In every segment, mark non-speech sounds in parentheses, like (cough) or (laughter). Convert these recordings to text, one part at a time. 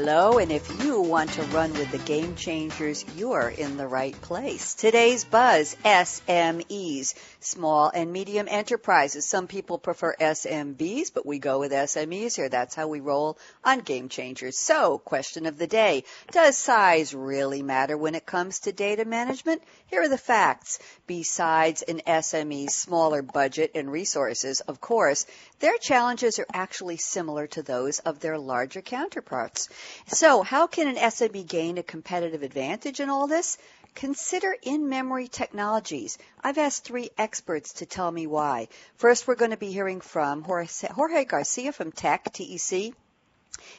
Hello, and if you want to run with the game changers, you are in the right place. Today's buzz, SMEs, small and medium enterprises. Some people prefer SMBs, but we go with SMEs here. That's how we roll on game changers. So, question of the day. Does size really matter when it comes to data management? Here are the facts. Besides an SME's smaller budget and resources, of course, their challenges are actually similar to those of their larger counterparts. So, how can an SME gain a competitive advantage in all this? Consider in-memory technologies. I've asked three experts to tell me why. First, we're going to be hearing from Jorge Garcia from TEC, TEC.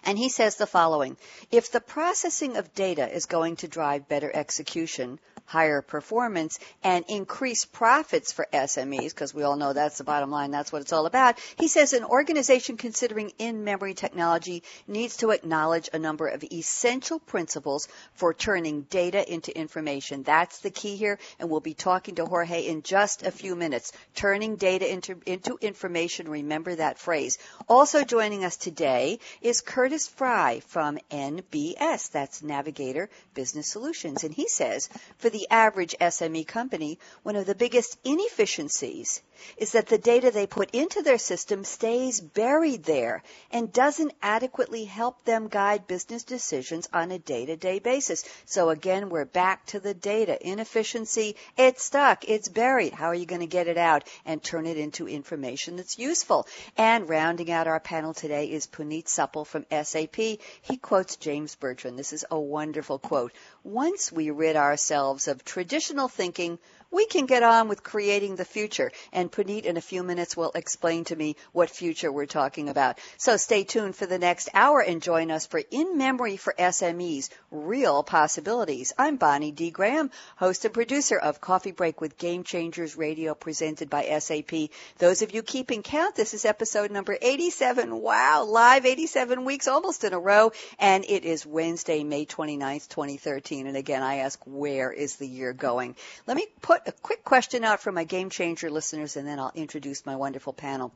And he says the following If the processing of data is going to drive better execution, higher performance and increase profits for SMEs, because we all know that's the bottom line, that's what it's all about. He says an organization considering in-memory technology needs to acknowledge a number of essential principles for turning data into information. That's the key here, and we'll be talking to Jorge in just a few minutes. Turning data into, into information, remember that phrase. Also joining us today is Curtis Fry from NBS, that's Navigator Business Solutions, and he says for the average SME company, one of the biggest inefficiencies is that the data they put into their system stays buried there and doesn't adequately help them guide business decisions on a day-to-day basis. So again, we're back to the data. Inefficiency, it's stuck, it's buried. How are you going to get it out and turn it into information that's useful? And rounding out our panel today is Puneet Suppal from SAP. He quotes James Bertrand. This is a wonderful quote. Once we rid ourselves of traditional thinking, we can get on with creating the future. And Puneet, in a few minutes, will explain to me what future we're talking about. So stay tuned for the next hour and join us for In Memory for SMEs, Real Possibilities. I'm Bonnie D. Graham, host and producer of Coffee Break with Game Changers Radio presented by SAP. Those of you keeping count, this is episode number 87. Wow, live 87 weeks almost in a row. And it is Wednesday, May 29th, 2013. And again, I ask, where is the year going? Let me put a quick question out for my game changer listeners and then I'll introduce my wonderful panel.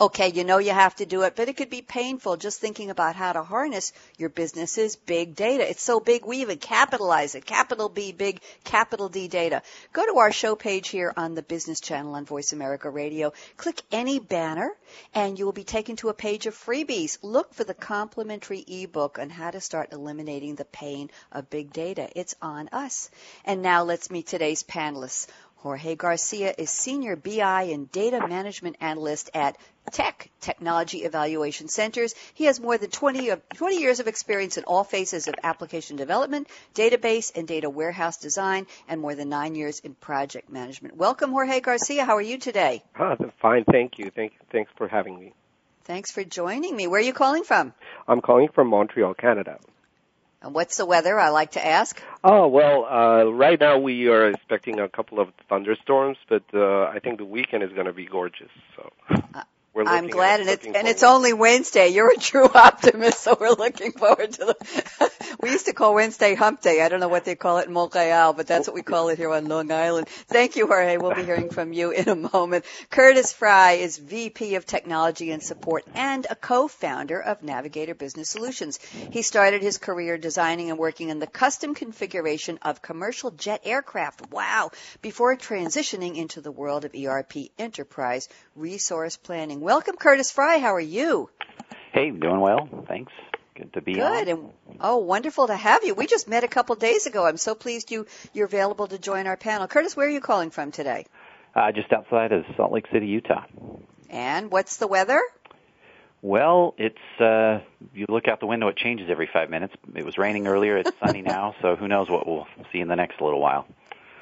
Okay, you know you have to do it, but it could be painful just thinking about how to harness your business's big data. It's so big we even capitalize it. Capital B, big, capital D data. Go to our show page here on the Business Channel on Voice America Radio. Click any banner and you will be taken to a page of freebies. Look for the complimentary ebook on how to start eliminating the pain of big data. It's on us. And now let's meet today's panelists. Jorge Garcia is Senior BI and Data Management Analyst at TEC Technology Evaluation Centers. He has more than 20, 20, years of experience in all phases of application development, database and data warehouse design, and more than nine years in project management. Welcome, Jorge Garcia. How are you today? Ah, fine, thank you. Thank, thanks for having me. Thanks for joining me. Where are you calling from? I'm calling from Montreal, Canada. And what's the weather? I like to ask. Oh well, uh, right now we are expecting a couple of thunderstorms, but uh, I think the weekend is going to be gorgeous. So. Uh, I'm glad, and it's and it's only Wednesday. You're a true (laughs) optimist, so we're looking forward to the. (laughs) we used to call Wednesday Hump Day. I don't know what they call it in Montreal, but that's what we call it here on Long Island. Thank you, Jorge. We'll be hearing from you in a moment. Curtis Fry is VP of Technology and Support and a co-founder of Navigator Business Solutions. He started his career designing and working in the custom configuration of commercial jet aircraft. Wow! Before transitioning into the world of ERP enterprise resource planning. Welcome, Curtis Fry. How are you? Hey, doing well. Thanks. Good to be Good. on. And oh, wonderful to have you. We just met a couple days ago. I'm so pleased you you're available to join our panel. Curtis, where are you calling from today? Uh, just outside of Salt Lake City, Utah. And what's the weather? Well, it's uh you look out the window it changes every 5 minutes. It was raining earlier, it's sunny (laughs) now, so who knows what we'll see in the next little while.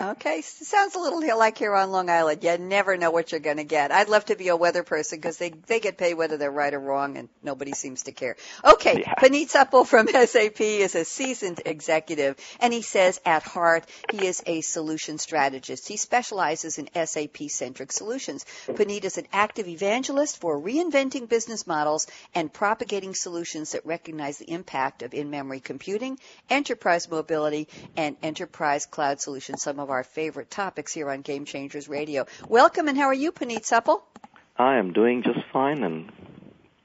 Okay, sounds a little like here on Long Island. You never know what you're going to get. I'd love to be a weather person because they they get paid whether they're right or wrong, and nobody seems to care. Okay, yeah. Puneet Suppal from (laughs) SAP is a seasoned executive, and he says at heart he is a solution strategist. He specializes in SAP-centric solutions. Puneet is an active evangelist for reinventing business models and propagating solutions that recognize the impact of in-memory computing, enterprise mobility, and enterprise cloud solutions. Some of of our favorite topics here on Game Changers Radio. Welcome, and how are you, Puneet Suppal? I am doing just fine and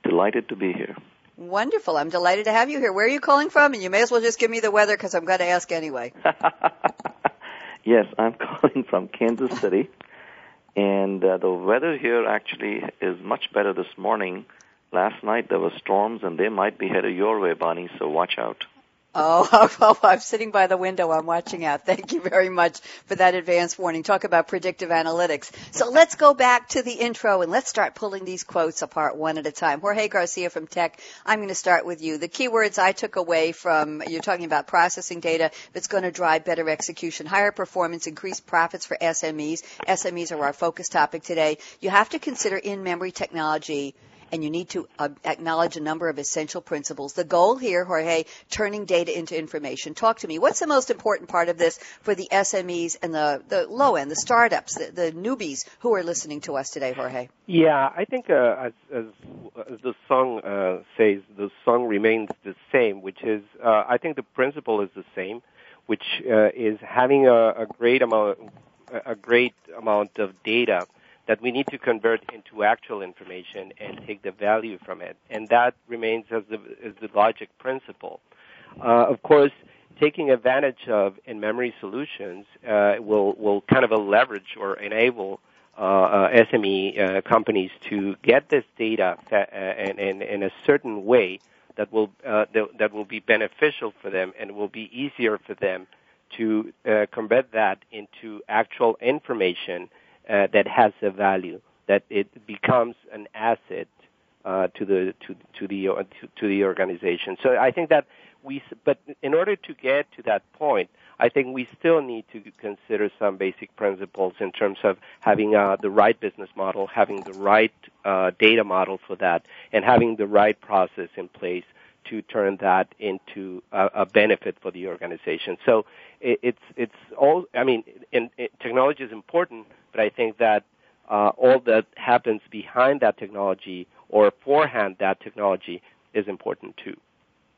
delighted to be here. Wonderful. I'm delighted to have you here. Where are you calling from? And you may as well just give me the weather because I'm going to ask anyway. (laughs) yes, I'm (laughs) calling from Kansas City. And uh, the weather here actually is much better this morning. Last night there were storms, and they might be headed your way, Bonnie, so watch out. Oh, (laughs) I'm sitting by the window. I'm watching out. Thank you very much for that advance warning. Talk about predictive analytics. So let's go back to the intro and let's start pulling these quotes apart one at a time. Jorge Garcia from TEC, I'm going to start with you. The keywords I took away from, you're talking about processing data that's going to drive better execution, higher performance, increased profits for SMEs. SMEs are our focus topic today. You have to consider in-memory technology and you need to uh, acknowledge a number of essential principles. The goal here, Jorge, turning data into information. Talk to me. What's the most important part of this for the SMEs and the, the low end, the startups, the, the newbies who are listening to us today, Jorge? Yeah, I think uh, as, as, as, the song uh, says, the song remains the same, which is, uh, I think the principle is the same, which uh, is having a, a great amount, a great amount of data that we need to convert into actual information and take the value from it. And that remains as the, as the logic principle. Uh, of course, taking advantage of in-memory solutions uh, will, will kind of a leverage or enable uh, uh SME uh, companies to get this data in, in, in, a certain way that will, uh, that, will be beneficial for them and will be easier for them to convert that into actual information uh, that has a value, that it becomes an asset uh, to the to to the uh, to, to, the organization. So I think that we, but in order to get to that point, I think we still need to consider some basic principles in terms of having uh, the right business model, having the right uh, data model for that, and having the right process in place to turn that into a, a benefit for the organization. So it, it's it's all. I mean, in, in, technology is important, but I think that uh, all that happens behind that technology or forehand that technology is important too.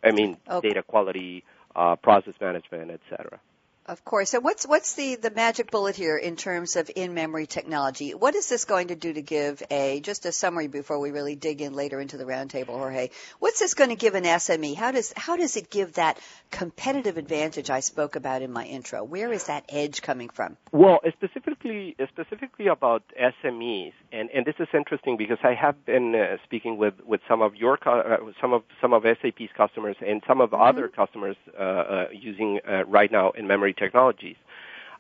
I mean, okay. data quality, uh, process management, etc. Of course. So what's what's the, the magic bullet here in terms of in-memory technology? What is this going to do to give a just a summary before we really dig in later into the roundtable, Jorge? What's this going to give an SME? How does how does it give that competitive advantage I spoke about in my intro? Where is that edge coming from? Well, specifically specifically about SMEs, and, and this is interesting because I have been uh, speaking with, with some of your uh, some of some of SAP's customers and some of mm-hmm. other customers uh, uh using uh, right now in-memory technologies.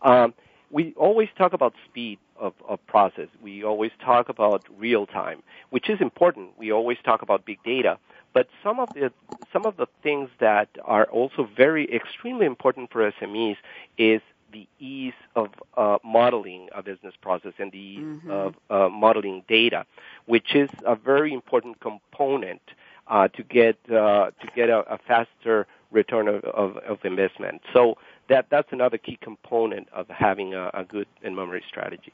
Um, we always talk about speed of, of process. We always talk about real time, which is important. We always talk about big data. But some of the some of the things that are also very extremely important for SMEs is the ease of uh, modeling a business process and the ease mm-hmm. of uh, modeling data, which is a very important component uh, to get uh, to get a, a faster return of, of, of, investment. So that that's another key component of having a, a good in-memory strategy.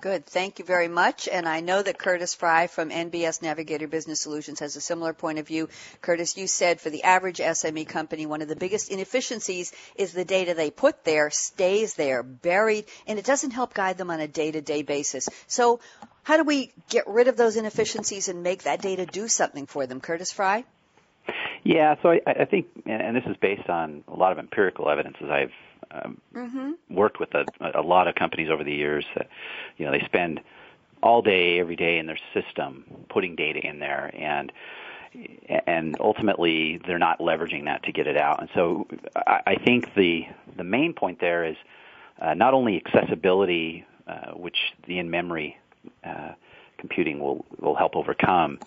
Good. Thank you very much. And I know that Curtis Fry from NBS Navigator Business Solutions has a similar point of view. Curtis, you said for the average SME company, one of the biggest inefficiencies is the data they put there stays there, buried, and it doesn't help guide them on a day-to-day basis. So how do we get rid of those inefficiencies and make that data do something for them? Curtis Fry? Yeah, so I, I think, and this is based on a lot of empirical evidence as I've um, mm-hmm. worked with a, a lot of companies over the years. That, you know, they spend all day, every day in their system putting data in there, and and ultimately they're not leveraging that to get it out. And so I, I think the the main point there is uh, not only accessibility, uh, which the in-memory uh, computing will will help overcome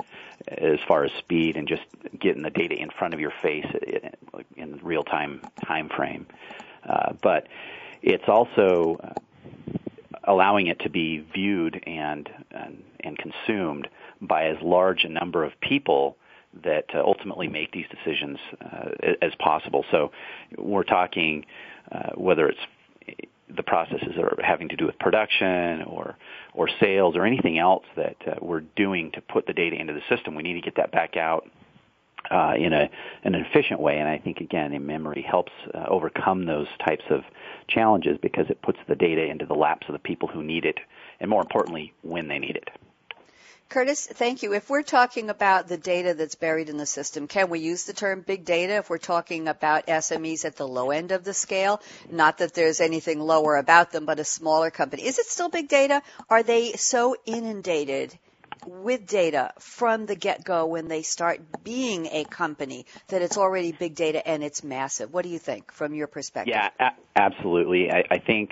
as far as speed and just getting the data in front of your face in real time time frame. Uh, but it's also uh, allowing it to be viewed and, and, and consumed by as large a number of people that uh, ultimately make these decisions uh, as possible. So we're talking uh, whether it's the processes that are having to do with production or or sales or anything else that uh, we're doing to put the data into the system. We need to get that back out uh, in a an efficient way. And I think again, in memory helps uh, overcome those types of challenges because it puts the data into the laps of the people who need it, and more importantly, when they need it. Curtis, thank you. If we're talking about the data that's buried in the system, can we use the term big data if we're talking about SMEs at the low end of the scale? Not that there's anything lower about them, but a smaller company. Is it still big data? Are they so inundated with data from the get-go when they start being a company that it's already big data and it's massive? What do you think from your perspective? Yeah, a- absolutely. I, I think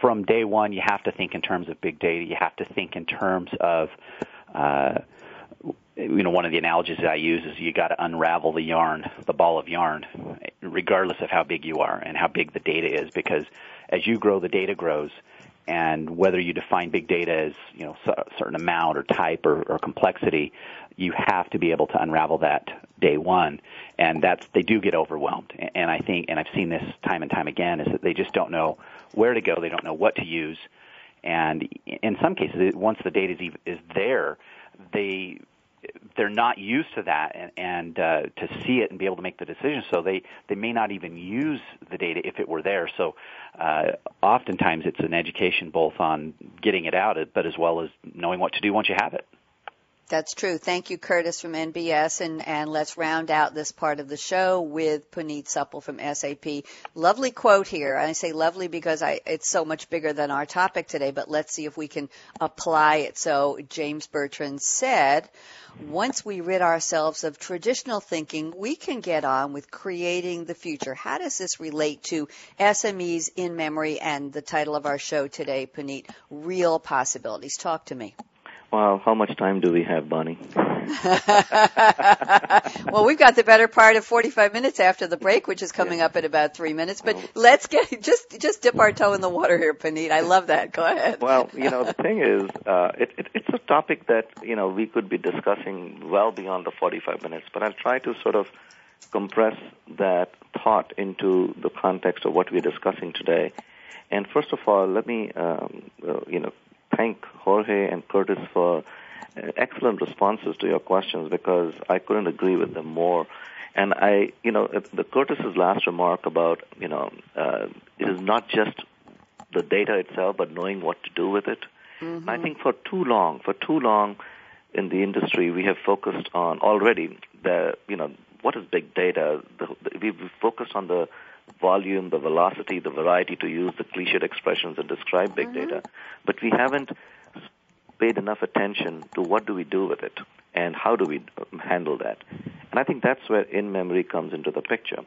from day one, you have to think in terms of big data. You have to think in terms of, uh, you know, one of the analogies that I use is you got to unravel the yarn, the ball of yarn, regardless of how big you are and how big the data is, because as you grow, the data grows. And whether you define big data as, you know, a certain amount or type or, or complexity, you have to be able to unravel that day one. And that's, they do get overwhelmed. And I think, and I've seen this time and time again, is that they just don't know where to go. They don't know what to use. And in some cases, once the data is, is there, they they're not used to that and, and uh, to see it and be able to make the decision. So they they may not even use the data if it were there. So uh, oftentimes it's an education both on getting it out, but as well as knowing what to do once you have it. That's true. Thank you, Curtis from NBS. And, and let's round out this part of the show with Puneet Suppal from SAP. Lovely quote here. I say lovely because I, it's so much bigger than our topic today, but let's see if we can apply it. So James Bertrand said, once we rid ourselves of traditional thinking, we can get on with creating the future. How does this relate to SMEs in memory and the title of our show today, Puneet, Real Possibilities? Talk to me. Well, how much time do we have, Bonnie? (laughs) well, we've got the better part of 45 minutes after the break, which is coming yeah. up in about three minutes. But let's get just just dip our toe in the water here, Puneet. I love that. Go ahead. Well, you know, the thing is, uh, it, it, it's a topic that you know we could be discussing well beyond the 45 minutes. But I'll try to sort of compress that thought into the context of what we're discussing today. And first of all, let me, um, uh, you know, thank Jorge and Curtis for uh, excellent responses to your questions because I couldn't agree with them more. And I, you know, the Curtis's last remark about, you know, uh, it is not just the data itself, but knowing what to do with it. Mm-hmm. I think for too long, for too long in the industry, we have focused on already the, you know, what is big data? The, the, we've focused on the volume, the velocity, the variety to use the cliched expressions that describe big mm-hmm. data. But we haven't paid enough attention to what do we do with it and how do we handle that. And I think that's where in-memory comes into the picture.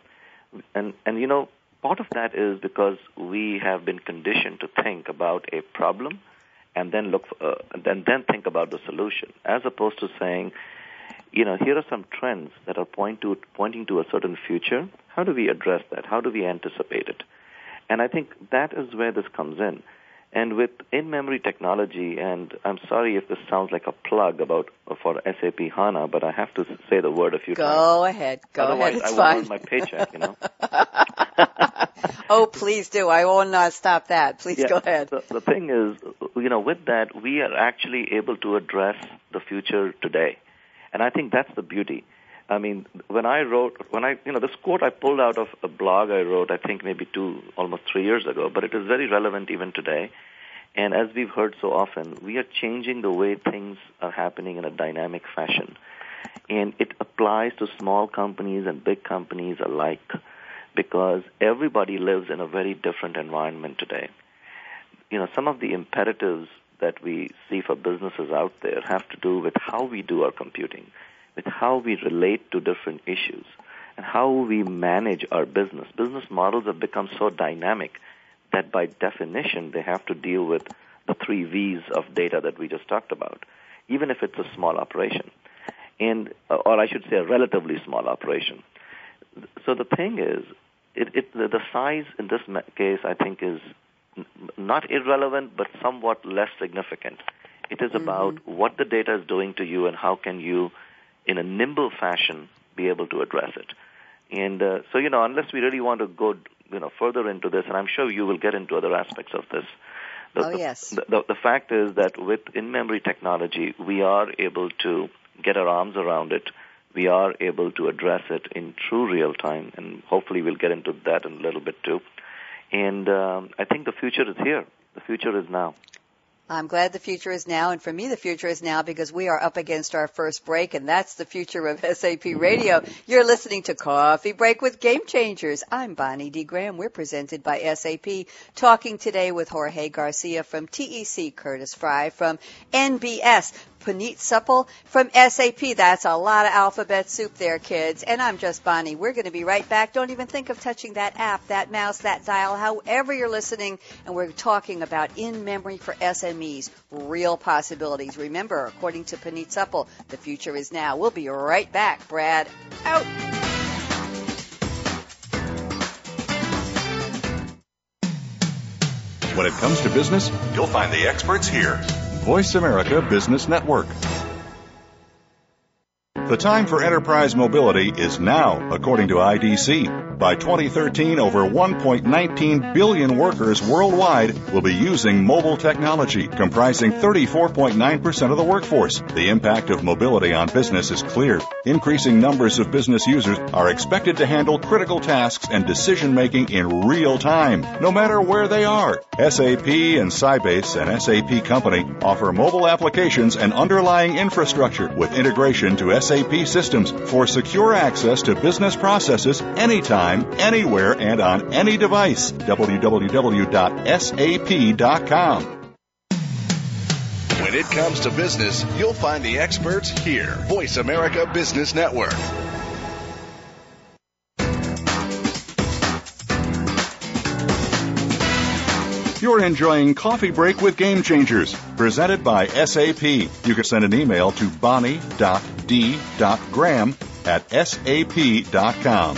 And, and you know, part of that is because we have been conditioned to think about a problem and then look for, uh, and then think about the solution, as opposed to saying, you know, here are some trends that are point to, pointing to a certain future. How do we address that? How do we anticipate it? And I think that is where this comes in. And with in-memory technology, and I'm sorry if this sounds like a plug about for SAP HANA, but I have to say the word a few go times. Go ahead. Go Otherwise, ahead. It's I won't earn my paycheck, you know. (laughs) oh, please do. I will not stop that. Please yeah, go ahead. The, the thing is, you know, with that, we are actually able to address the future today. And I think that's the beauty. I mean, when I wrote, when I, you know, this quote I pulled out of a blog I wrote, I think maybe two, almost three years ago, but it is very relevant even today. And as we've heard so often, we are changing the way things are happening in a dynamic fashion. And it applies to small companies and big companies alike because everybody lives in a very different environment today. You know, some of the imperatives that we see for businesses out there have to do with how we do our computing, with how we relate to different issues, and how we manage our business. Business models have become so dynamic that by definition they have to deal with the three V's of data that we just talked about, even if it's a small operation. And, uh, or I should say a relatively small operation. So the thing is, it, it the, the size in this case, I think, is not irrelevant, but somewhat less significant. It is mm-hmm. about what the data is doing to you and how can you, in a nimble fashion, be able to address it. And uh, so, you know, unless we really want to go, you know, further into this, and I'm sure you will get into other aspects of this. The, oh yes. The, the, the fact is that with in-memory technology, we are able to get our arms around it. We are able to address it in true real time, and hopefully we'll get into that in a little bit too. And um, I think the future is here. The future is now. I'm glad the future is now, and for me, the future is now because we are up against our first break, and that's the future of (laughs) SAP Radio. You're listening to Coffee Break with Game Changers. I'm Bonnie D. Graham. We're presented by SAP, talking today with Jorge Garcia from TEC, Curtis Fry from NBS. Puneet Suppal from SAP. That's a lot of alphabet soup there, kids. And I'm just Bonnie. We're going to be right back. Don't even think of touching that app, that mouse, that dial, however you're listening. And we're talking about in memory for SMEs, real possibilities. Remember, according to Puneet Suppal, the future is now. We'll be right back. Brad, out. When it comes to business, you'll find the experts here. Voice America Business Network. The time for enterprise mobility is now, according to IDC. By 2013, over 1.19 billion workers worldwide will be using mobile technology, comprising 34.9% of the workforce. The impact of mobility on business is clear. Increasing numbers of business users are expected to handle critical tasks and decision making in real time, no matter where they are. SAP and Sybase, an SAP company, offer mobile applications and underlying infrastructure with integration to SAP systems for secure access to business processes anytime anytime, anywhere, and on any device. www.sap.com. When it comes to business, you'll find the experts here. Voice America Business Network. You're enjoying Coffee Break with Game Changers, presented by SAP. You can send an email to bonnie.d.graham at sap.com.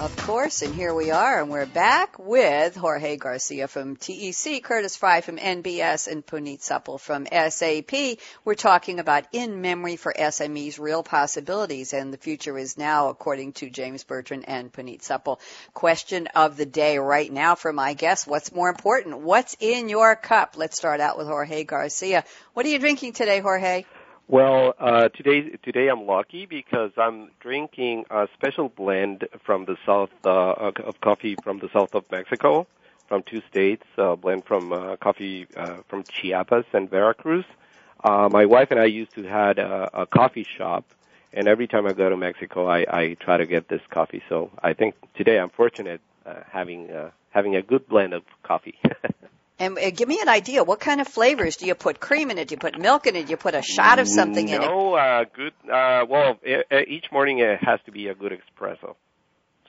Of course, and here we are, and we're back with Jorge Garcia from TEC, Curtis Fry from NBS, and Puneet Suppal from SAP. We're talking about in memory for SMEs, real possibilities, and the future is now, according to James Bertrand and Puneet Suppal. Question of the day right now for my guest: What's more important? What's in your cup? Let's start out with Jorge Garcia. What are you drinking today, Jorge? Well, uh, today today I'm lucky because I'm drinking a special blend from the south uh, of coffee from the south of Mexico, from two states. A blend from uh, coffee uh, from Chiapas and Veracruz. Uh, my wife and I used to had a, a coffee shop, and every time I go to Mexico, I, I try to get this coffee. So I think today I'm fortunate uh, having uh, having a good blend of coffee. (laughs) And uh, give me an idea. What kind of flavors do you put? Cream in it? Do you put milk in it? Do you put a shot of something no, in it? No, uh, good. Uh, well, it, it, each morning it has to be a good espresso.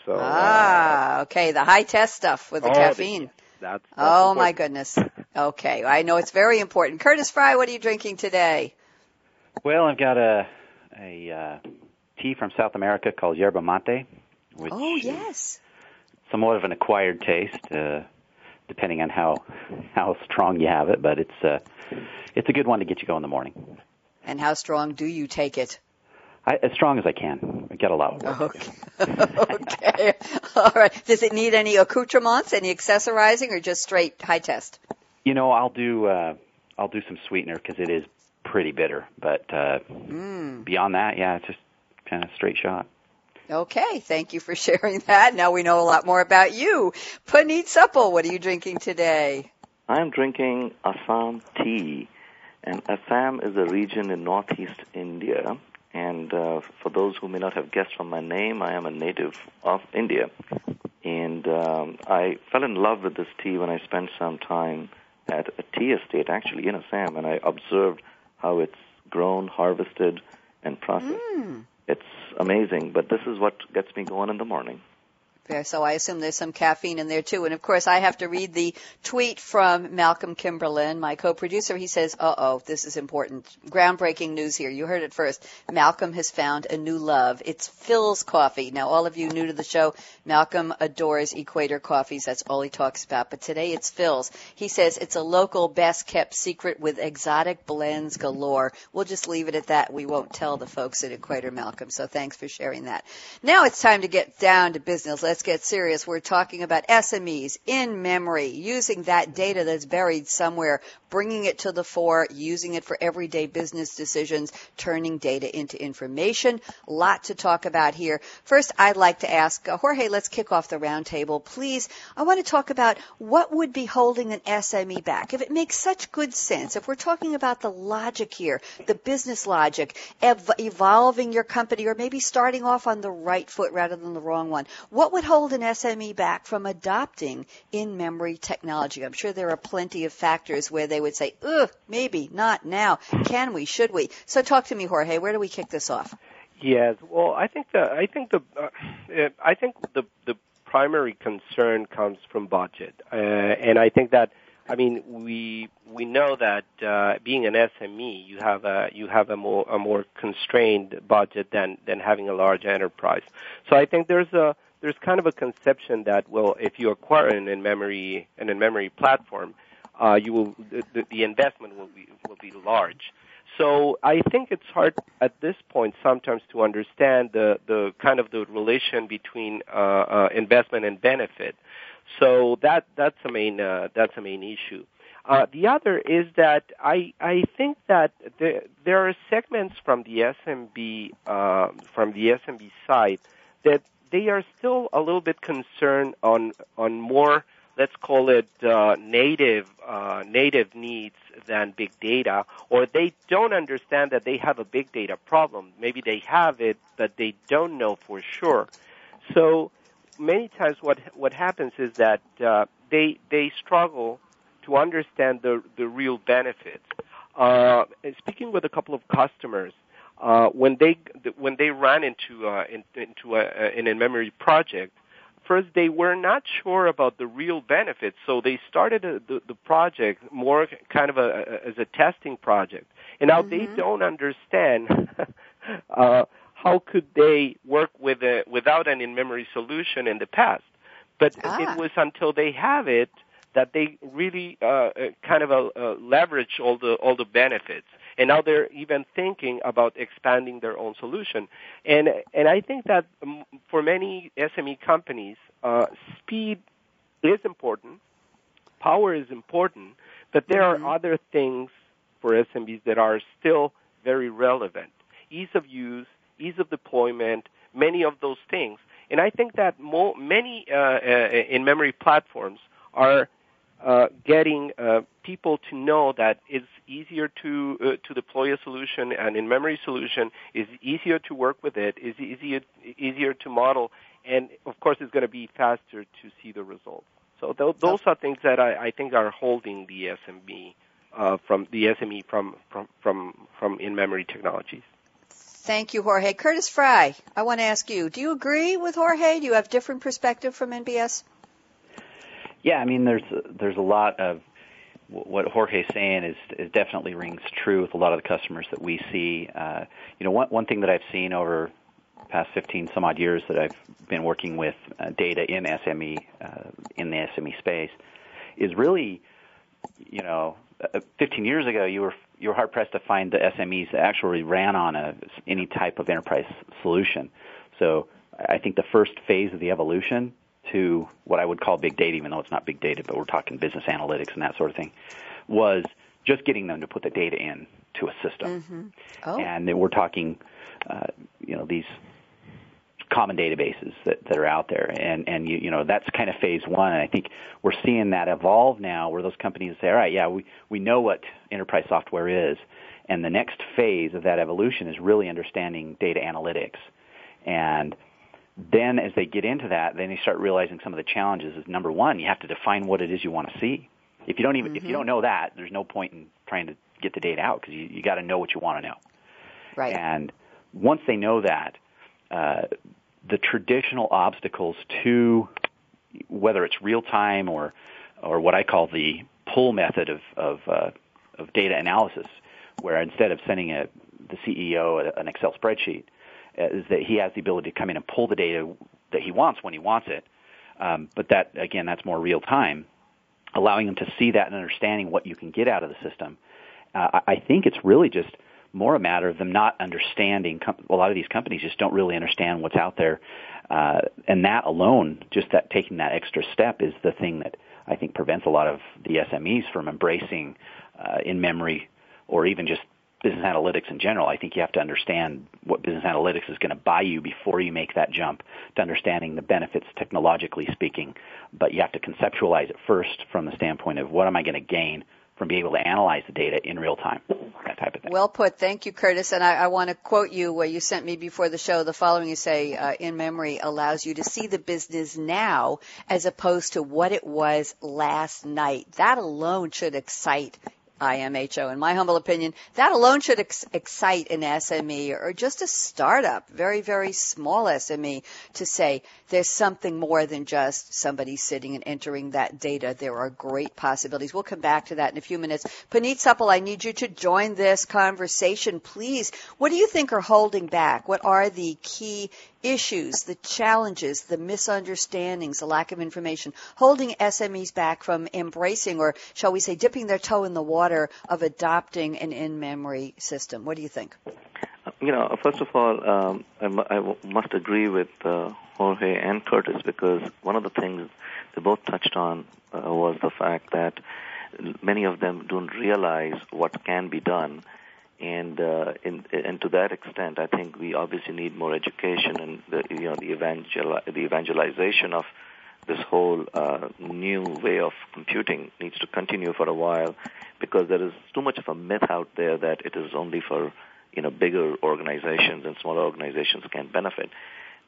So. Ah, uh, okay. The high test stuff with the oh, caffeine. That's, that's oh my goodness. Okay, I know it's very important. Curtis Fry, what are you drinking today? Well, I've got a a uh, tea from South America called yerba mate. Which oh yes. Somewhat of an acquired taste. Uh, depending on how how strong you have it. But it's uh, it's a good one to get you going in the morning. And how strong do you take it? I, as strong as I can. I get a lot of work. Okay. (laughs) okay. All right. Does it need any accoutrements, any accessorizing, or just straight high test? You know, I'll do uh, I'll do some sweetener because it is pretty bitter. But uh, mm. beyond that, yeah, it's just kind of straight shot. Okay, thank you for (laughs) sharing that. Now we know a lot more about you. Puneet Suppal, what are you drinking today? I'm drinking Assam tea. And Assam is a region in northeast India. And uh, for those who may not have guessed from my name, I am a native of India. And um, I fell in love with this tea when I spent some time at a tea estate, actually in Assam, and I observed how it's grown, harvested, and processed. Mm. It's amazing, but this is what gets me going in the morning. So I assume there's some caffeine in there too. And of course, I have to read the tweet from Malcolm Kimberlin, my co-producer. He says, "Uh oh, this is important, groundbreaking news here. You heard it first. Malcolm has found a new love. It's Philz Coffee. Now, all of you new to the show, Malcolm adores Equator coffees. That's all he talks about. But today it's Philz. He says it's a local, best kept secret with exotic blends galore. We'll just leave it at that. We won't tell the folks at Equator, Malcolm. So thanks for sharing that. Now it's time to get down to business. Get serious. We're talking about SMEs in memory, using that data that's buried somewhere, bringing it to the fore, using it for everyday business decisions, turning data into information. A lot to talk about here. First, I'd like to ask uh, Jorge, let's kick off the roundtable. Please, I want to talk about what would be holding an SME back. If it makes such good sense, if we're talking about the logic here, the business logic, ev- evolving your company, or maybe starting off on the right foot rather than the wrong one, what would hold an SME back from adopting in-memory technology? I'm sure there are plenty of factors where they would say, ugh, maybe, not now. Can we? Should we? So talk to me, Jorge. Where do we kick this off? Yes. Well, I think the I think the uh, I think the the primary concern comes from budget, uh, and I think that I mean we we know that uh, being an SME, you have a you have a more a more constrained budget than than having a large enterprise. So I think there's a there's kind of a conception that well, if you acquire an in-memory an in-memory platform, uh, you will the, the investment will be will be large. So I think it's hard at this point sometimes to understand the, the kind of the relation between uh, uh, investment and benefit. So that that's a main uh, that's a main issue. Uh, the other is that I I think that the, there are segments from the SMB uh, from the SMB side that they are still a little bit concerned on on more let's call it uh, native uh, native needs than big data, or they don't understand that they have a big data problem. Maybe they have it, but they don't know for sure. So many times, what what happens is that uh, they they struggle to understand the the real benefits. Uh, speaking with a couple of customers, uh, when they when they ran into uh, in, into a, an in-memory project, first they were not sure about the real benefits, so they started a, the, the project more kind of a, a, as a testing project, and now mm-hmm. they don't understand (laughs) uh, how could they work with a, without an in-memory solution in the past. But ah. it was until they have it that they really uh, uh kind of uh, uh, leverage all the all the benefits and now they're even thinking about expanding their own solution. And and I think that um, for many SME companies, uh, speed is important, power is important, but there mm-hmm. are other things for SMBs that are still very relevant. Ease of use, ease of deployment, many of those things. And I think that mo- many uh, uh, in-memory platforms are uh, getting uh, people to know that it's easier to uh, to deploy a solution and in memory solution is easier to work with it is easier easier to model and of course it's going to be faster to see the results so th- those are things that I, I think are holding the SME uh, from the SME from from from, from in memory technologies Thank you, Jorge. Curtis Fry, I want to ask you, do you agree with Jorge? Do you have different perspective from NBS? Yeah, I mean, there's there's a lot of what Jorge's saying is, is definitely rings true with a lot of the customers that we see. Uh, you know, one one thing that I've seen over past 15 some odd years that I've been working with uh, data in SME uh, in the SME space is really, you know, uh, 15 years ago you were you were hard pressed to find the SMEs that actually ran on a any type of enterprise solution. So I think the first phase of the evolution to what I would call big data, even though it's not big data, but we're talking business analytics and that sort of thing, was just getting them to put the data in to a system. Mm-hmm. Oh. And we're talking, uh, you know, these common databases that, that are out there. And, and you, you know, that's kind of phase one. And I think we're seeing that evolve now where those companies say, all right, yeah, we, we know what enterprise software is. And the next phase of that evolution is really understanding data analytics. And then as they get into that, then they start realizing some of the challenges. Is number one, you have to define what it is you want to see. If you don't even mm-hmm. if you mm-hmm. don't know that, there's no point in trying to get the data out because you, you got to know what you want to know. Right. And once they know that, uh, the traditional obstacles to whether it's real time or or what I call the pull method of of, uh, of data analysis, where instead of sending a the CEO an Excel spreadsheet, is that he has the ability to come in and pull the data that he wants when he wants it. Um, but that again, that's more real time, allowing them to see that and understanding what you can get out of the system. Uh, I think it's really just more a matter of them not understanding. A lot of these companies just don't really understand what's out there, uh, and that alone, just that taking that extra step, is the thing that I think prevents a lot of the SMEs from embracing uh, in memory or even just business analytics in general. I think you have to understand what business analytics is going to buy you before you make that jump to understanding the benefits technologically speaking. But you have to conceptualize it first from the standpoint of what am I going to gain from being able to analyze the data in real time, that type of thing. Well put. Thank you, Curtis. And I, I want to quote you where you sent me before the show. The following you say, uh, in memory allows you to see the business now as opposed to what it was last night. That alone should excite IMHO. In my humble opinion, that alone should ex- excite an SME or just a startup, very, very small SME to say there's something more than just somebody sitting and entering that data. There are great possibilities. We'll come back to that in a few minutes. Puneet Suppal, I need you to join this conversation, please. What do you think are holding back? What are the key issues, the challenges, the misunderstandings, the lack of information, holding SMEs back from embracing or, shall we say, dipping their toe in the water of adopting an in-memory system? What do you think? You know, first of all, um, I, m- I w- must agree with uh, Jorge and Curtis because one of the things they both touched on uh, was the fact that many of them don't realize what can be done and uh, in, and to that extent, I think we obviously need more education and the you know the the evangelization of this whole uh, new way of computing needs to continue for a while because there is too much of a myth out there that it is only for you know bigger organizations and smaller organizations can benefit.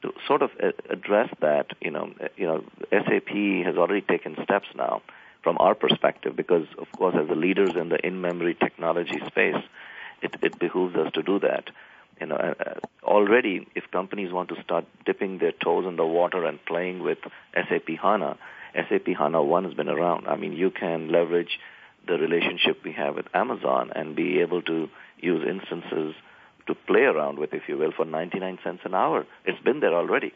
To sort of address that, you know, you know, SAP has already taken steps now from our perspective because, of course, as the leaders in the in-memory technology space, it, it behooves us to do that. You know, uh, already if companies want to start dipping their toes in the water and playing with SAP HANA, SAP HANA 1 has been around. I mean, you can leverage the relationship we have with Amazon and be able to use instances to play around with, if you will, for 99 cents an hour. It's been there already.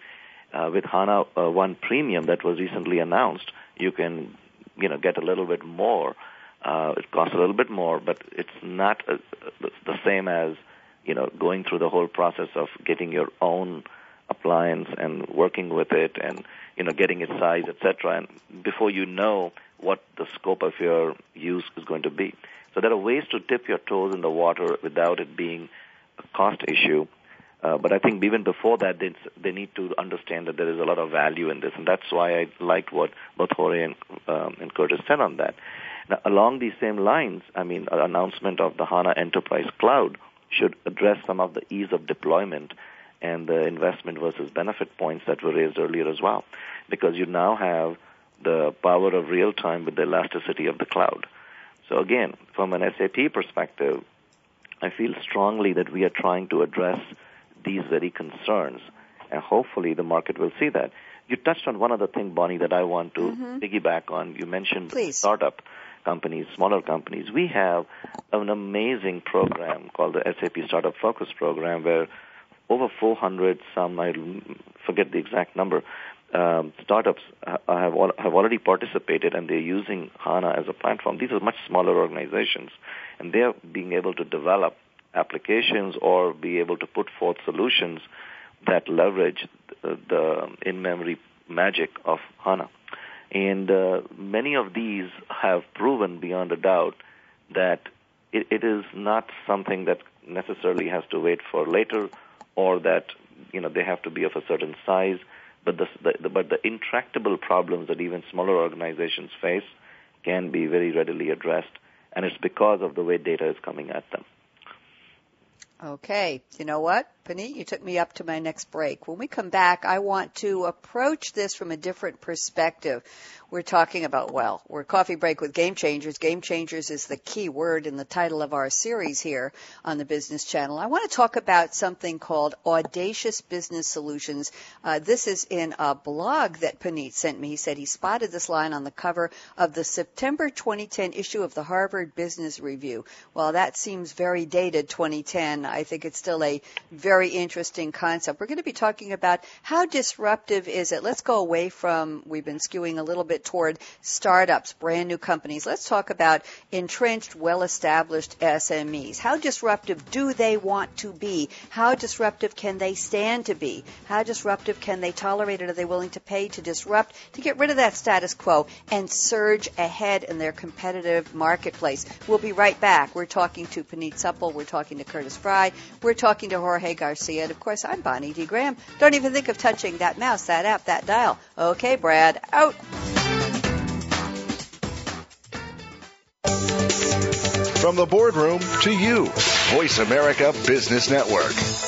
Uh, with HANA uh, 1 Premium that was recently announced, you can, you know, get a little bit more uh, it costs a little bit more, but it's not a, the same as you know going through the whole process of getting your own appliance and working with it and you know getting its size, etc. And before you know what the scope of your use is going to be, so there are ways to dip your toes in the water without it being a cost issue. Uh, but I think even before that, they, they need to understand that there is a lot of value in this, and that's why I liked what both Jorge and, um, and Curtis said on that. Now, along these same lines, I mean, an announcement of the HANA Enterprise Cloud should address some of the ease of deployment and the investment versus benefit points that were raised earlier as well, because you now have the power of real time with the elasticity of the cloud. So again, from an SAP perspective, I feel strongly that we are trying to address these very concerns, and hopefully the market will see that. You touched on one other thing, Bonnie, that I want to mm-hmm. piggyback on. You mentioned Please. startup companies, smaller companies. We have an amazing program called the SAP Startup Focus Program where over 400, some I forget the exact number, um, startups have have already participated and they're using HANA as a platform. These are much smaller organizations, and they're being able to develop applications or be able to put forth solutions that leverage the, the in-memory magic of HANA. And uh, many of these have proven beyond a doubt that it, it is not something that necessarily has to wait for later or that you know they have to be of a certain size. But the, the, but the intractable problems that even smaller organizations face can be very readily addressed. And it's because of the way data is coming at them. Okay. You know what Puneet, you took me up to my next break. When we come back, I want to approach this from a different perspective. We're talking about, well, we're coffee break with game changers. Game changers is the key word in the title of our series here on the Business Channel. I want to talk about something called Audacious Business Solutions. Uh, this is in a blog that Puneet sent me. He said he spotted this line on the cover of the September 2010 issue of the Harvard Business Review. Well, that seems very dated, 2010. I think it's still a very interesting concept. We're going to be talking about how disruptive is it. Let's go away from, we've been skewing a little bit toward startups, brand new companies. Let's talk about entrenched, well-established SMEs. How disruptive do they want to be? How disruptive can they stand to be? How disruptive can they tolerate it? Are they willing to pay to disrupt, to get rid of that status quo and surge ahead in their competitive marketplace? We'll be right back. We're talking to Puneet Suppal. We're talking to Curtis Fry. We're talking to Jorge Garcia. And of course, I'm Bonnie D. Graham. Don't even think of touching that mouse, that app, that dial. Okay, Brad, out. From the boardroom to you, Voice America Business Network.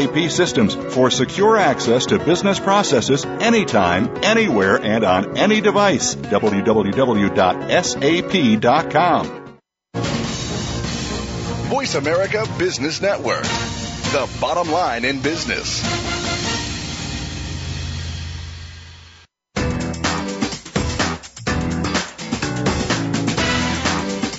SAP systems for secure access to business processes anytime, anywhere, and on any device. www.sap.com. Voice America Business Network. The bottom line in business.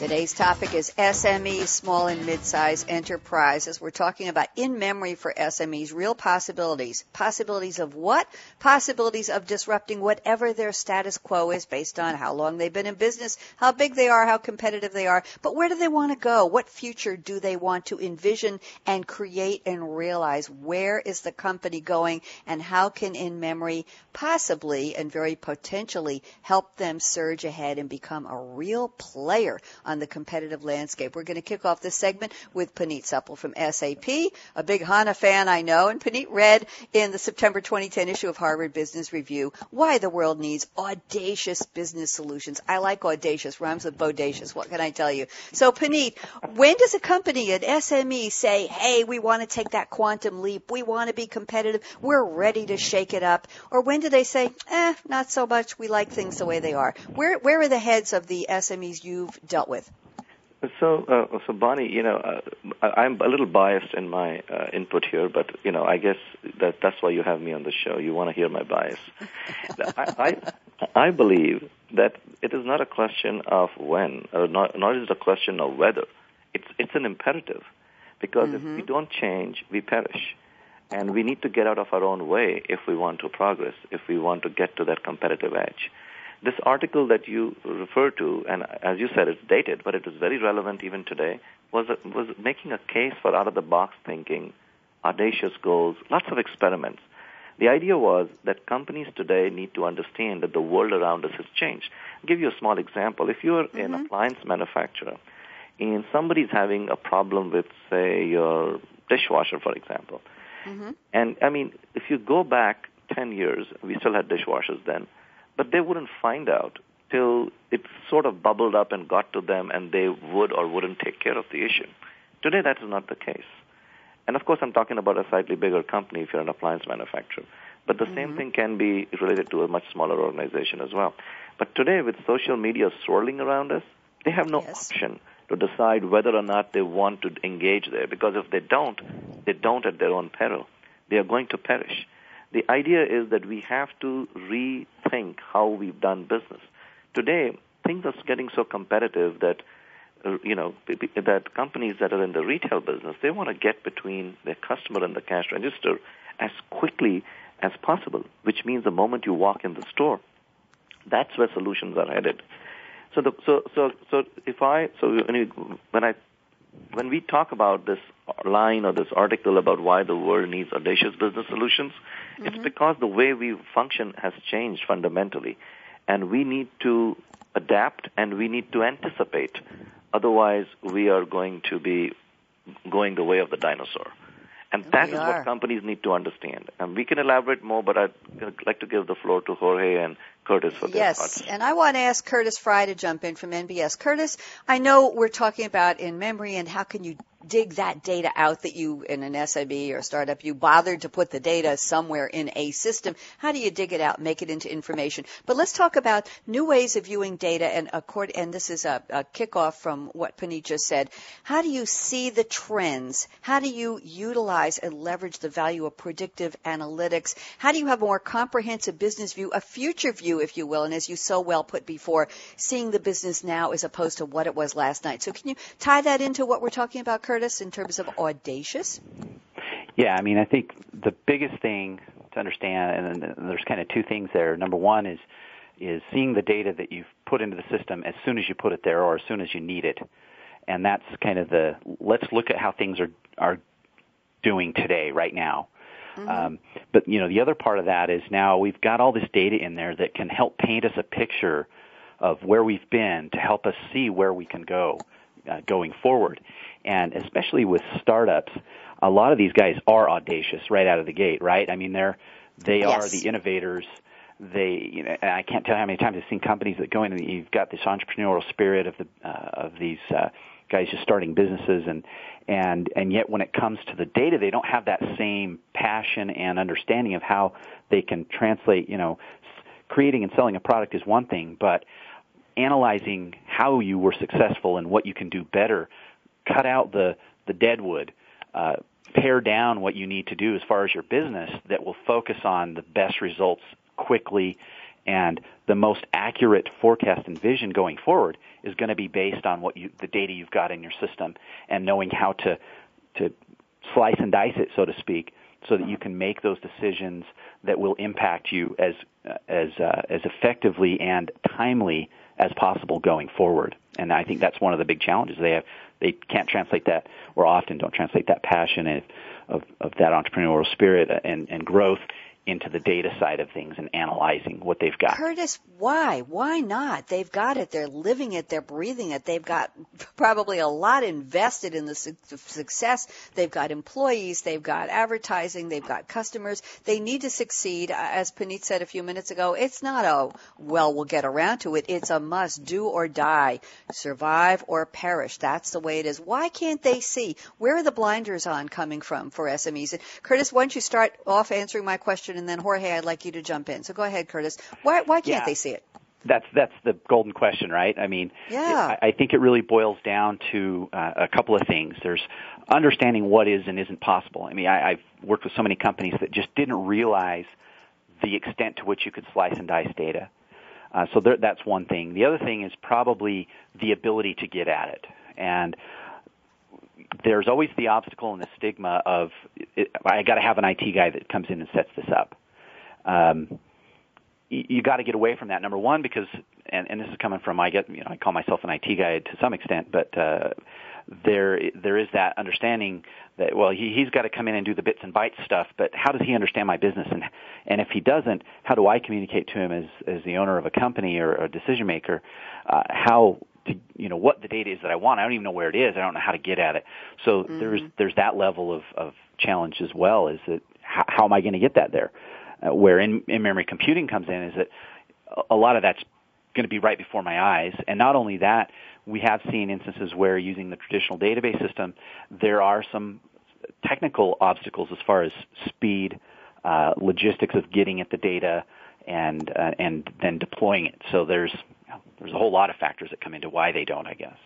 Today's topic is SMEs, small and mid-sized enterprises. We're talking about in memory for SMEs, real possibilities. Possibilities of what? Possibilities of disrupting whatever their status quo is based on how long they've been in business, how big they are, how competitive they are. But where do they want to go? What future do they want to envision and create and realize? Where is the company going and how can in memory possibly and very potentially help them surge ahead and become a real player on the competitive landscape. We're going to kick off this segment with Puneet Suppal from SAP, a big HANA fan I know, and Puneet read in the September 2010 issue of Harvard Business Review why the world needs audacious business solutions. I like audacious, rhymes with bodacious. What can I tell you? So Puneet, when does a company, an SME say, hey, we want to take that quantum leap. We want to be competitive. We're ready to shake it up. Or when do they say, eh, not so much. We like things the way they are. Where, where are the heads of the SMEs you've dealt with? So, uh, so Bonnie, you know, uh, I'm a little biased in my uh, input here, but you know, I guess that that's why you have me on the show. You want to hear my bias. I, I, I believe that it is not a question of when, or not, not is it a question of whether. It's it's an imperative, because mm-hmm. if we mm-hmm. don't change, we perish, and we need to get out of our own way if we want to progress, if we want to get to that competitive edge. This article that you refer to, and as you said, it's dated, but it is very relevant even today, was a, was making a case for out of the box thinking, audacious goals, lots of experiments. The idea was that companies today need to understand that the world around us has changed. I'll give you a small example. If you're mm-hmm. an appliance manufacturer and somebody's having a problem with, say, your dishwasher, for example, mm-hmm. and I mean, if you go back 10 years, we still had dishwashers then but they wouldn't find out till it sort of bubbled up and got to them and they would or wouldn't take care of the issue. Today that is not the case. And of course I'm talking about a slightly bigger company if you're an appliance manufacturer. But the mm-hmm. same thing can be related to a much smaller organization as well. But today with social media swirling around us, they have no yes. option to decide whether or not they want to engage there because if they don't, they don't at their own peril. They are going to perish. The idea is that we have to rethink how we've done business. today things are getting so competitive that uh, you know that companies that are in the retail business they want to get between their customer and the cash register as quickly as possible, which means the moment you walk in the store, that's where solutions are headed. So the, so so so if I so when, when I when we talk about this line or this article about why the world needs audacious business solutions, mm-hmm. it's because the way we function has changed fundamentally, and we need to adapt and we need to anticipate. Otherwise, we are going to be going the way of the dinosaur. And that we is are. what companies need to understand. And we can elaborate more, but I'd like to give the floor to Jorge and Curtis for their yes, thoughts. and I want to ask Curtis Fry to jump in from NBS. Curtis, I know we're talking about in memory and how can you dig that data out that you in an SIB or startup you bothered to put the data somewhere in a system. How do you dig it out, make it into information? But let's talk about new ways of viewing data and accord, and this is a, a kickoff from what Puneet just said. How do you see the trends? How do you utilize and leverage the value of predictive analytics? How do you have a more comprehensive business view, a future view, if you will, and as you so well put before, seeing the business now as opposed to what it was last night. So can you tie that into what we're talking about, Curtis, in terms of audacious? Yeah, I mean, I think the biggest thing to understand, and there's kind of two things there. Number one is is seeing the data that you've put into the system as soon as you put it there or as soon as you need it, and that's kind of the let's look at how things are are doing today, right now. Mm-hmm. Um, but you know, the other part of that is now we've got all this data in there that can help paint us a picture of where we've been to help us see where we can go uh, going forward. And especially with startups, a lot of these guys are audacious right out of the gate, right? I mean, they're they yes. are the innovators. They, you know, I can't tell you how many times I've seen companies that go in and you've got this entrepreneurial spirit of the uh, of these uh, guys just starting businesses and and and yet when it comes to the data they don't have that same passion and understanding of how they can translate you know creating and selling a product is one thing but analyzing how you were successful and what you can do better, cut out the the deadwood, uh, pare down what you need to do as far as your business that will focus on the best results quickly and the most accurate forecast and vision going forward is going to be based on what you the data you've got in your system and knowing how to to slice and dice it so to speak so that you can make those decisions that will impact you as as uh, as effectively and timely as possible going forward. And I think that's one of the big challenges they have. They can't translate that, or often don't translate that passion of of, of that entrepreneurial spirit and, and growth into the data side of things and analyzing what they've got. Curtis, why? Why not? They've got it. They're living it. They're breathing it. They've got (laughs) probably a lot invested in the su- success. They've got employees. They've got advertising. They've got customers. They need to succeed. As Puneet said a few minutes ago, it's not a, well, we'll get around to it. It's a must do or die, survive or perish. That's the way it is. Why can't they see? Where are the blinders on coming from for SMEs? Curtis, why don't you start off answering my question question, and then Jorge, I'd like you to jump in. So go ahead, Curtis. Why why can't yeah. they see it? That's that's the golden question, right? I mean, yeah. It, I think it really boils down to uh, a couple of things. There's understanding what is and isn't possible. I mean, I, I've worked with so many companies that just didn't realize the extent to which you could slice and dice data. Uh, so there, that's one thing. The other thing is probably the ability to get at it. And there's always the obstacle and the stigma of it, I got to have an IT guy that comes in and sets this up. Um, you, you got to get away from that. Number one, because and, and this is coming from I get you know I call myself an IT guy to some extent, but uh, there there is that understanding that well he he's got to come in and do the bits and bytes stuff, but how does he understand my business and and if he doesn't, how do I communicate to him as as the owner of a company or a decision maker uh, how to you know what the data is that I want. I don't even know where it is. I don't know how to get at it. So mm-hmm. there's there's that level of of challenge as well. Is that how, how am I going to get that there? Uh, where in in memory computing comes in is that a lot of that's going to be right before my eyes. And not only that, we have seen instances where using the traditional database system, there are some technical obstacles as far as speed, uh, logistics of getting at the data, and uh, and then deploying it. So there's there's a whole lot of factors that come into why they don't, I guess.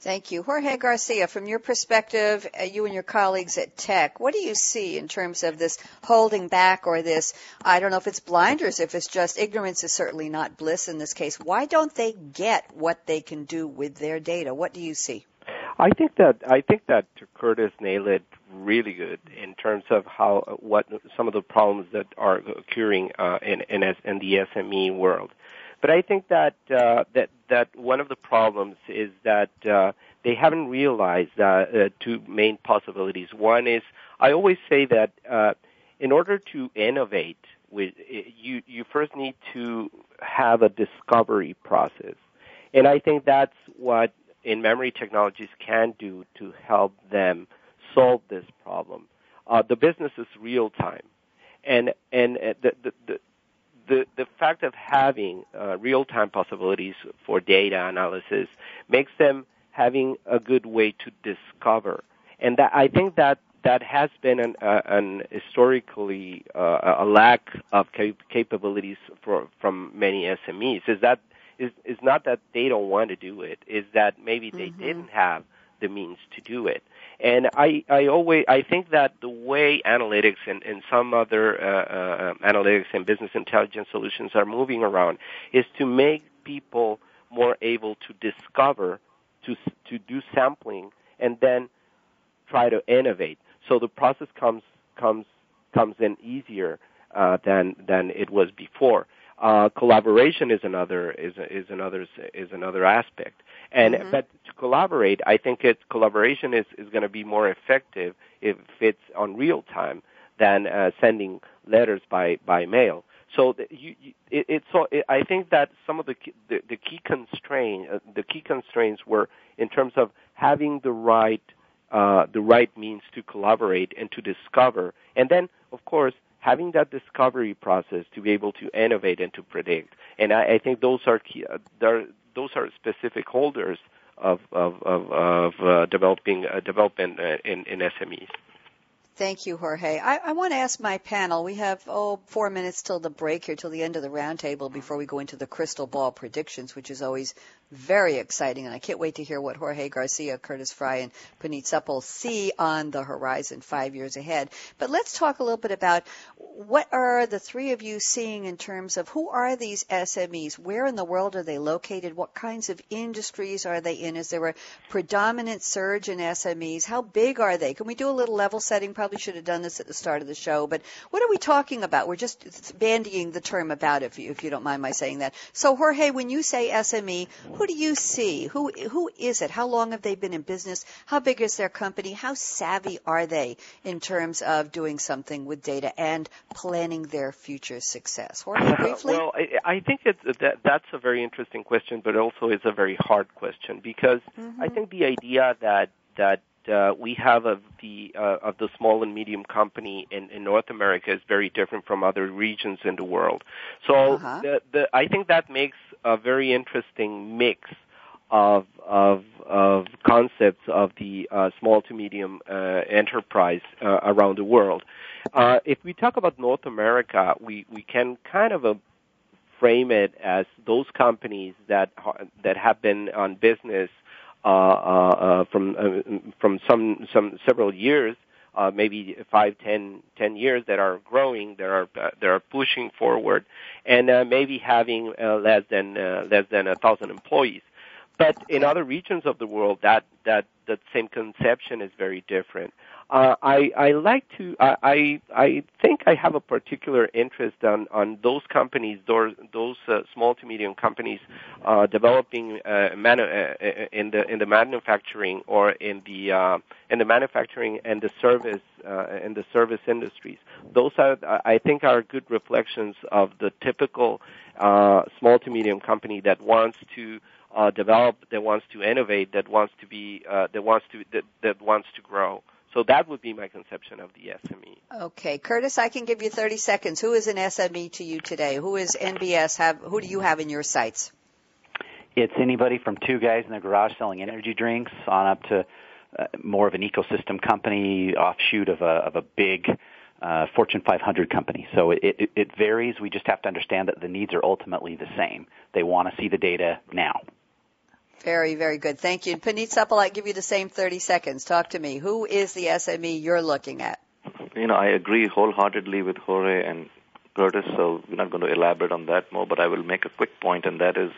Thank you. Jorge Garcia, from your perspective, uh, you and your colleagues at TEC, what do you see in terms of this holding back or this, I don't know if it's blinders, if it's just ignorance is certainly not bliss in this case. Why don't they get what they can do with their data? What do you see? I think that I think that Curtis nailed it really good in terms of how what some of the problems that are occurring uh, in in, in the SME world. But I think that uh, that that one of the problems is that uh, they haven't realized uh, uh, two main possibilities. One is I always say that uh, in order to innovate, with you you first need to have a discovery process, and I think that's what in memory technologies can do to help them solve this problem. Uh, the business is real time, and and uh, the, the, the the, the fact of having uh, real-time possibilities for data analysis makes them having a good way to discover. And that, I think that that has been an, uh, an historically uh, a lack of cap- capabilities for, from many SMEs. Is that is is not that they don't want to do it. Is that maybe they mm-hmm. didn't have the means to do it. And I, I always, I think that the way analytics and, and some other uh, uh, analytics and business intelligence solutions are moving around is to make people more able to discover, to to do sampling, and then try to innovate. So the process comes comes comes in easier uh, than than it was before. Uh, collaboration is another is is another is another aspect. And mm-hmm. but to collaborate, I think it collaboration is is going to be more effective if it's on real time than uh, sending letters by by mail. So the, you, you, it, it's so it, I think that some of the the, the key constraint uh, the key constraints were in terms of having the right uh, the right means to collaborate and to discover, and then of course having that discovery process to be able to innovate and to predict. And I, I think those are key, uh, those are specific holders of of of, of uh, developing uh, development uh, in in SMEs. Thank you, Jorge. I, I, want to ask my panel. We have oh four minutes till the break here, till the end of the roundtable before we go into the crystal ball predictions, which is always very exciting, and I can't wait to hear what Jorge Garcia, Curtis Fry, and Puneet Suppal see on the horizon five years ahead. But let's talk a little bit about what are the three of you seeing in terms of who are these SMEs? Where in the world are they located? What kinds of industries are they in? Is there a predominant surge in SMEs? How big are they? Can we do a little level setting? Probably should have done this at the start of the show, but what are we talking about? We're just bandying the term about, if you, if you don't mind my saying that. So, Jorge, when you say SME, who do you see? Who who is it? How long have they been in business? How big is their company? How savvy are they in terms of doing something with data and planning their future success? Jorge, briefly. well, I, I think it's, that that's a very interesting question, but also it's a very hard question because mm-hmm. I think the idea that that uh, we have of the uh, of the small and medium company in, in North America is very different from other regions in the world. So uh-huh. the, the, I think that makes a very interesting mix of of of concepts of the uh, small to medium uh, enterprise uh, around the world. Uh, if we talk about North America, we we can kind of uh, frame it as those companies that that have been on business from uh, from some some several years, uh, maybe five, ten, ten years that are growing, that are uh, that are pushing forward, and uh, maybe having uh, less than uh, less than a thousand employees. But in other regions of the world, that that that same conception is very different. Uh, I, I like to I I think I have a particular interest on on those companies those those uh, small to medium companies uh, developing uh, manu- uh, in the in the manufacturing or in the in the manufacturing and the service in the service industries. Those are I think are good reflections of the typical small to medium company that wants to develop, that wants to innovate, that wants to be, that wants to, that, that wants to grow. So that would be my conception of the SME. Okay, Curtis, I can give you 30 seconds. Who is an SME to you today? Who is NBS? Have who do you have in your sights? It's anybody from two guys in the garage selling energy drinks on up to uh, more of an ecosystem company, offshoot of a of a big uh, Fortune 500 company. So it, it, it varies. We just have to understand that the needs are ultimately the same. They want to see the data now. Very, very good. Thank you. And Puneet Suppal, I give you the same 30 seconds. Talk to me. Who is the SME you're looking at? You know, I agree wholeheartedly with Jorge and Curtis, so we're not going to elaborate on that more, but I will make a quick point, and that is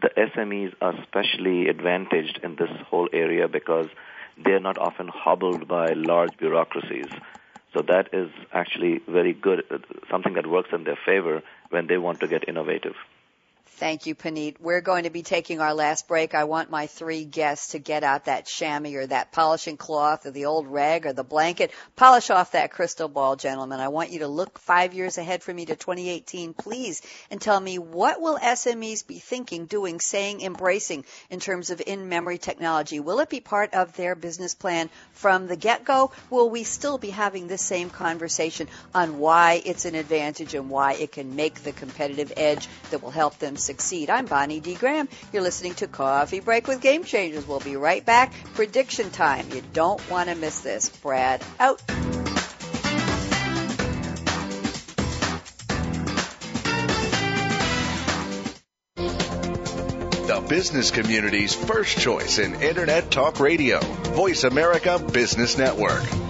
the SMEs are especially advantaged in this whole area because they're not often hobbled by large bureaucracies. So that is actually very good, something that works in their favor when they want to get innovative. Thank you, Puneet. We're going to be taking our last break. I want my three guests to get out that chamois or that polishing cloth or the old rag or the blanket. Polish off that crystal ball, gentlemen. I want you to look five years ahead for me to 2018, please, and tell me what will SMEs be thinking, doing, saying, embracing in terms of in-memory technology? Will it be part of their business plan from the get-go? Will we still be having this same conversation on why it's an advantage and why it can make the competitive edge that will help them succeed. I'm Bonnie D. Graham. You're listening to Coffee Break with Game Changers. We'll be right back. Prediction time. You don't want to miss this. Brad out. The business community's first choice in Internet Talk Radio. Voice America Business Network.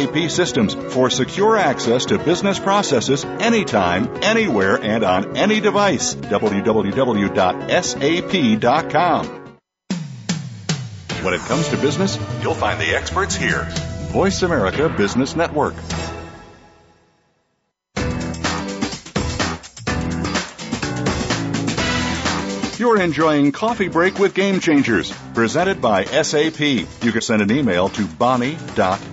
SAP systems for secure access to business processes anytime, anywhere, and on any device. www.sap.com. When it comes to business, you'll find the experts here. Voice America Business Network. You're enjoying Coffee Break with Game Changers, presented by SAP. You can send an email to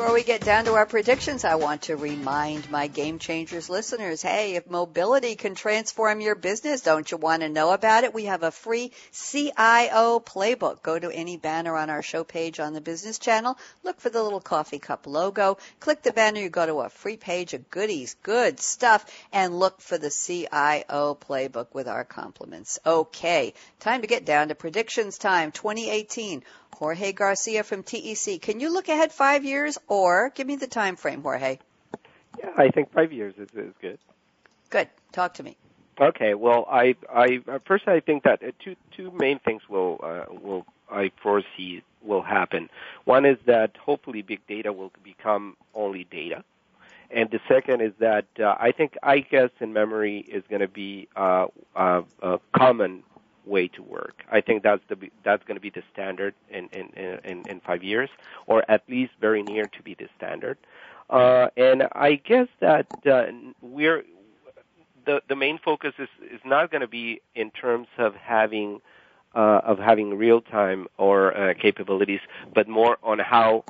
Before we get down to our predictions, I want to remind my Game Changers listeners, hey, if mobility can transform your business, don't you want to know about it? We have a free CIO playbook. Go to any banner on our show page on the business channel, look for the little coffee cup logo, click the banner, you go to a free page of goodies, good stuff, and look for the CIO playbook with our compliments. Okay, time to get down to predictions time 2018. Jorge Garcia from TEC. Can you look ahead five years or give me the time frame, Jorge? Yeah, I think five years is, is good. Good. Talk to me. Okay. Well, I, I first I think that uh, two two main things will uh, will I foresee will happen. One is that hopefully big data will become only data, and the second is that uh, I think ICAS in memory is going to be uh, uh, common way to work. I think that's the that's going to be the standard in in, in in five years, or at least very near to be the standard. Uh, and I guess that uh, we're the the main focus is is not going to be in terms of having uh, of having real time or uh, capabilities, but more on how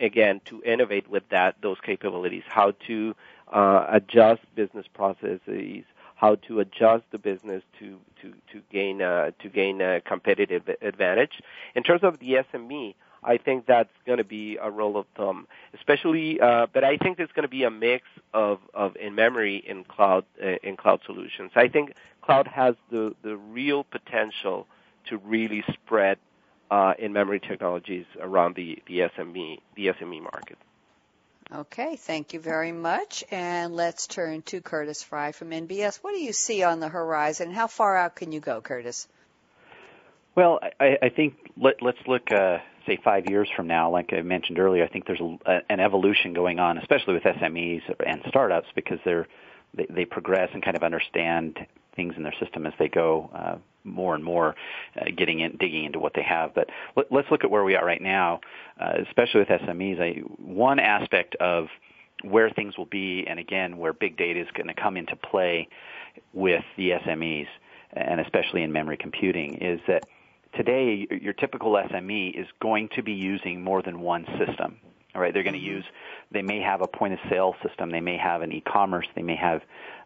again to innovate with that those capabilities, how to uh, adjust business processes, how to adjust the business to to to gain uh, to gain a competitive advantage. In terms of the SME, I think that's going to be a rule of thumb, especially. Uh, but I think there's going to be a mix of of in memory in cloud uh, in cloud solutions. I think cloud has the the real potential to really spread uh, in memory technologies around the the SME the SME market. Okay, thank you very much. And let's turn to Curtis Fry from NBS. What do you see on the horizon? How far out can you go, Curtis? Well, I, I think let, us look, uh, say, five years from now. Like I mentioned earlier, I think there's a, an evolution going on, especially with SMEs and startups, because they're they, they progress and kind of understand things in their system as they go uh, more and more, uh, getting in, digging into what they have. But let, us look at where we are right now, uh, especially with SMEs. I, one aspect of where things will be, and again, where big data is going to come into play, with the SMEs, and especially in memory computing, is that today your typical SME is going to be using more than one system. All right, they're going to mm-hmm. use. They may have a point of sale system. They may have an e-commerce. They may have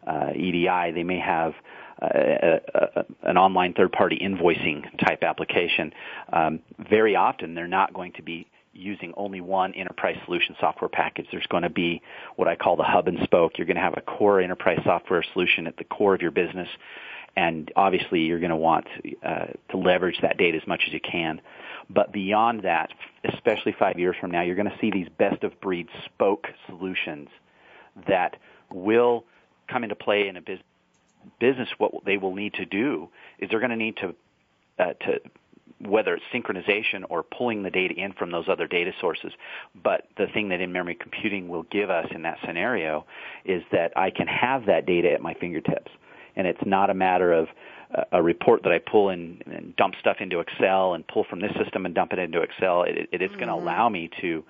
uh, EDI. They may have an online third-party invoicing type application. Um, very often, they're not going to be using only one enterprise solution software package. There's going to be what I call the hub and spoke. You're going to have a core enterprise software solution at the core of your business, and obviously you're going to want uh, to leverage that data as much as you can. But beyond that, especially five years from now, you're going to see these best of breed spoke solutions that will come into play in a business business what they will need to do is they're going to need to uh, to whether it's synchronization or pulling the data in from those other data sources. But the thing that in-memory computing will give us in that scenario is that I can have that data at my fingertips. And it's not a matter of a report that I pull in and dump stuff into Excel and pull from this system and dump it into Excel. It, it is mm-hmm. going to allow me to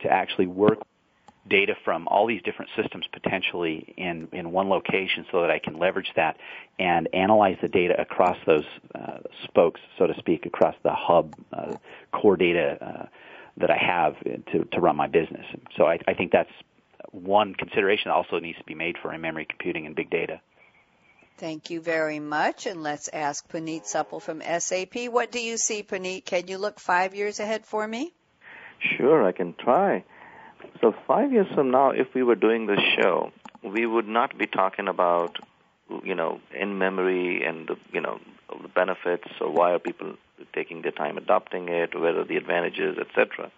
to actually work data from all these different systems potentially in, in one location so that I can leverage that and analyze the data across those uh, spokes, so to speak, across the hub uh, core data uh, that I have to, to run my business. So I, I think that's one consideration that also needs to be made for in-memory computing and big data. Thank you very much. And let's ask Puneet Suppal from SAP. What do you see, Puneet? Can you look five years ahead for me? Sure, I can try. So five years from now, if we were doing this show, we would not be talking about, you know, in memory and the, you know, the benefits or why are people taking their time adopting it, where are the advantages, etc.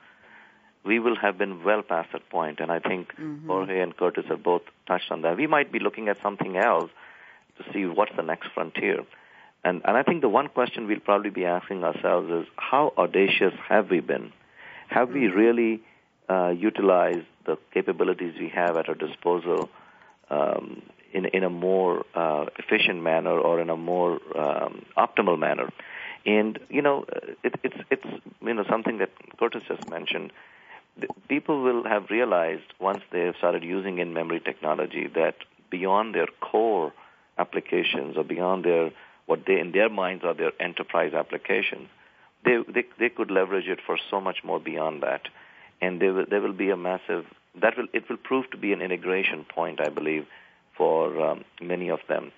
We will have been well past that point, and I think mm-hmm. Jorge and Curtis have both touched on that. We might be looking at something else to see what's the next frontier. And, and I think the one question we'll probably be asking ourselves is how audacious have we been? Have we mm-hmm. really uh, utilize the capabilities we have at our disposal um, in, in a more uh, efficient manner or in a more um, optimal manner. And you know, it, it's it's you know something that Curtis just mentioned. People will have realized once they have started using in-memory technology that beyond their core applications or beyond their what they in their minds are their enterprise applications, they they, they could leverage it for so much more beyond that and there will, there will be a massive that will it will prove to be an integration point, I believe, for um, many of them,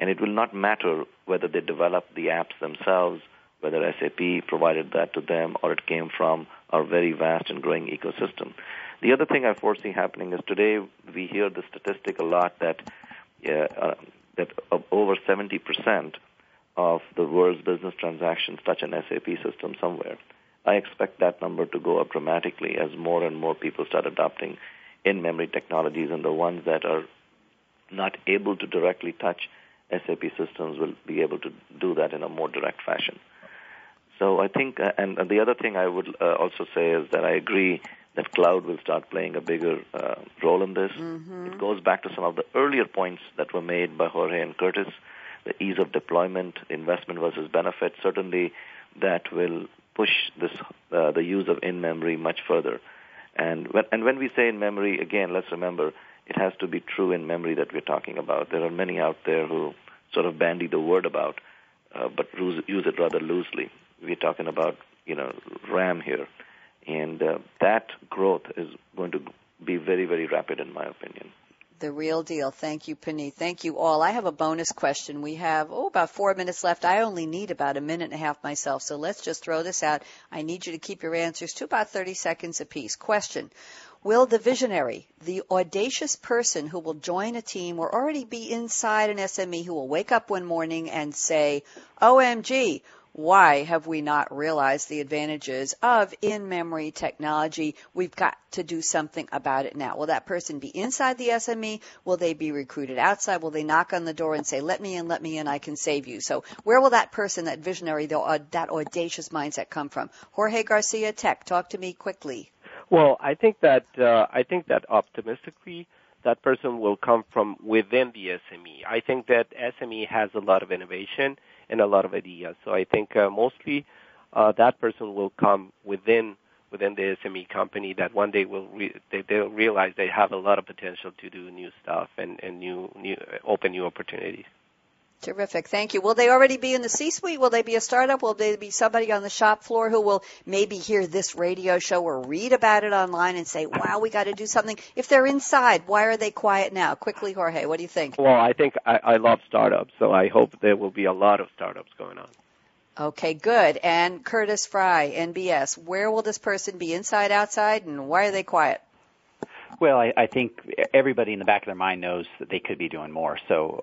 and it will not matter whether they develop the apps themselves, whether SAP provided that to them, or it came from our very vast and growing ecosystem. The other thing I foresee happening is today we hear the statistic a lot that uh, that over 70% of the world's business transactions touch an SAP system somewhere. I expect that number to go up dramatically as more and more people start adopting in-memory technologies, and the ones that are not able to directly touch SAP systems will be able to do that in a more direct fashion. So I think, uh, and, and the other thing I would uh, also say is that I agree that cloud will start playing a bigger uh, role in this. Mm-hmm. It goes back to some of the earlier points that were made by Jorge and Curtis, the ease of deployment, investment versus benefit. Certainly, that will push this uh, the use of in memory much further. And when, and when we say in memory, again, let's remember it has to be true in memory that we're talking about. There are many out there who sort of bandy the word about, uh, but use it rather loosely. We're talking about you know RAM here, and uh, that growth is going to be very very rapid in my opinion. The real deal. Thank you, Puneet. Thank you all. I have a bonus question. We have, oh, about four minutes left. I only need about a minute and a half myself. So let's just throw this out. I need you to keep your answers to about 30 seconds apiece. Question. Will the visionary, the audacious person who will join a team or already be inside an SME who will wake up one morning and say, OMG, why have we not realized the advantages of in-memory technology? We've got to do something about it now. Will that person be inside the SME? Will they be recruited outside? Will they knock on the door and say, let me in, let me in, I can save you? So where will that person, that visionary, that audacious mindset come from? Jorge Garcia TEC, talk to me quickly. Well, I think that, uh, I think that optimistically, that person will come from within the SME. I think that SME has a lot of innovation and a lot of ideas. So I think uh, mostly uh, that person will come within within the SME company that one day will re- they, they'll realize they have a lot of potential to do new stuff and, and new, new open new opportunities. Terrific. Thank you. Will they already be in the C-suite? Will they be a startup? Will they be somebody on the shop floor who will maybe hear this radio show or read about it online and say, wow, we got to do something? If they're inside, why are they quiet now? Quickly, Jorge, what do you think? Well, I think I, I love startups, so I hope there will be a lot of startups going on. Okay, good. And Curtis Fry, NBS, where will this person be inside, outside, and why are they quiet? Well, I, I think everybody in the back of their mind knows that they could be doing more. So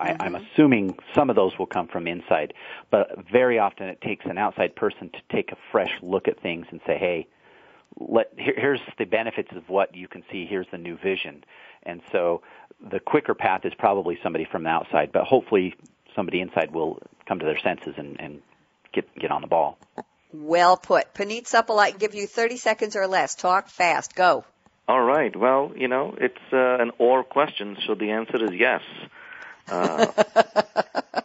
I, mm-hmm. I'm assuming some of those will come from inside, but very often it takes an outside person to take a fresh look at things and say, "Hey, let here, here's the benefits of what you can see. Here's the new vision." And so the quicker path is probably somebody from the outside, but hopefully somebody inside will come to their senses and, and get get on the ball. Well put. Puneet Suppal, I can give you 30 seconds or less. Talk fast. Go. All right. Well, you know, it's uh, an or question, so the answer is yes. Uh, (laughs)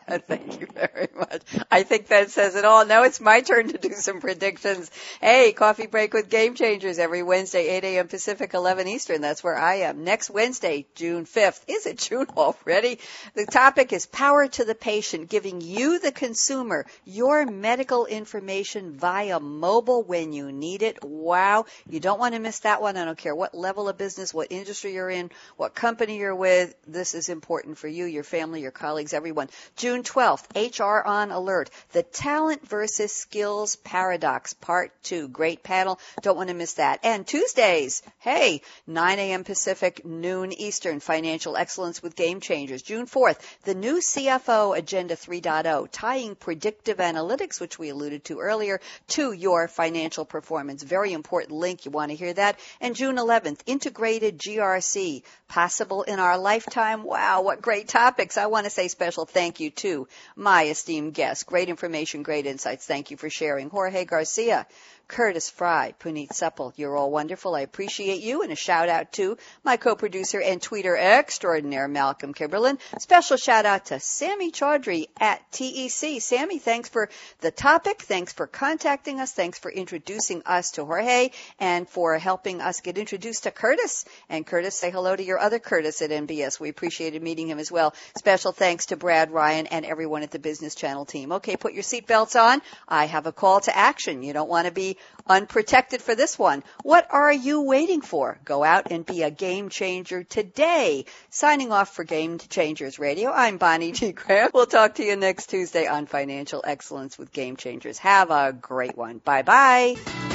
(laughs) Thank you very much. I think that says it all. Now it's my turn to do some predictions. Hey, coffee break with game changers every Wednesday, 8 a.m. Pacific, 11 Eastern. That's where I am. Next Wednesday, June 5th. Is it June already? The topic is power to the patient, giving you, the consumer, your medical information via mobile when you need it. Wow. You don't want to miss that one. I don't care what level of business, what industry you're in, what company you're with. This is important for you, your family, your colleagues, everyone. June 12th, HR on Alert, the Talent versus Skills Paradox, Part 2. Great panel. Don't want to miss that. And Tuesdays, hey, 9 a.m. Pacific, noon Eastern, Financial Excellence with Game Changers. June 4th, the new CFO Agenda 3.0, tying predictive analytics, which we alluded to earlier, to your financial performance. Very important link. You want to hear that. And June 11th, Integrated GRC, possible in our lifetime. Wow, what great topics. I want to say special thank you to my esteemed guests. Great information, great insights. Thank you for sharing. Jorge Garcia, Curtis Fry, Puneet Suppal. You're all wonderful. I appreciate you. And a shout out to my co-producer and tweeter extraordinaire, Malcolm Kimberlin. Special shout out to Sammy Chaudhry at TEC. Sammy, thanks for the topic. Thanks for contacting us. Thanks for introducing us to Jorge and for helping us get introduced to Curtis. And Curtis, say hello to your other Curtis at NBS. We appreciated meeting him as well. Special thanks to Brad Ryan and everyone at the Business Channel team. Okay, put your seatbelts on. I have a call to action. You don't want to be unprotected for this one. What are you waiting for? Go out and be a game changer today. Signing off for Game Changers Radio, I'm Bonnie D. Graham. We'll talk to you next Tuesday on Financial Excellence with Game Changers. Have a great one. Bye bye.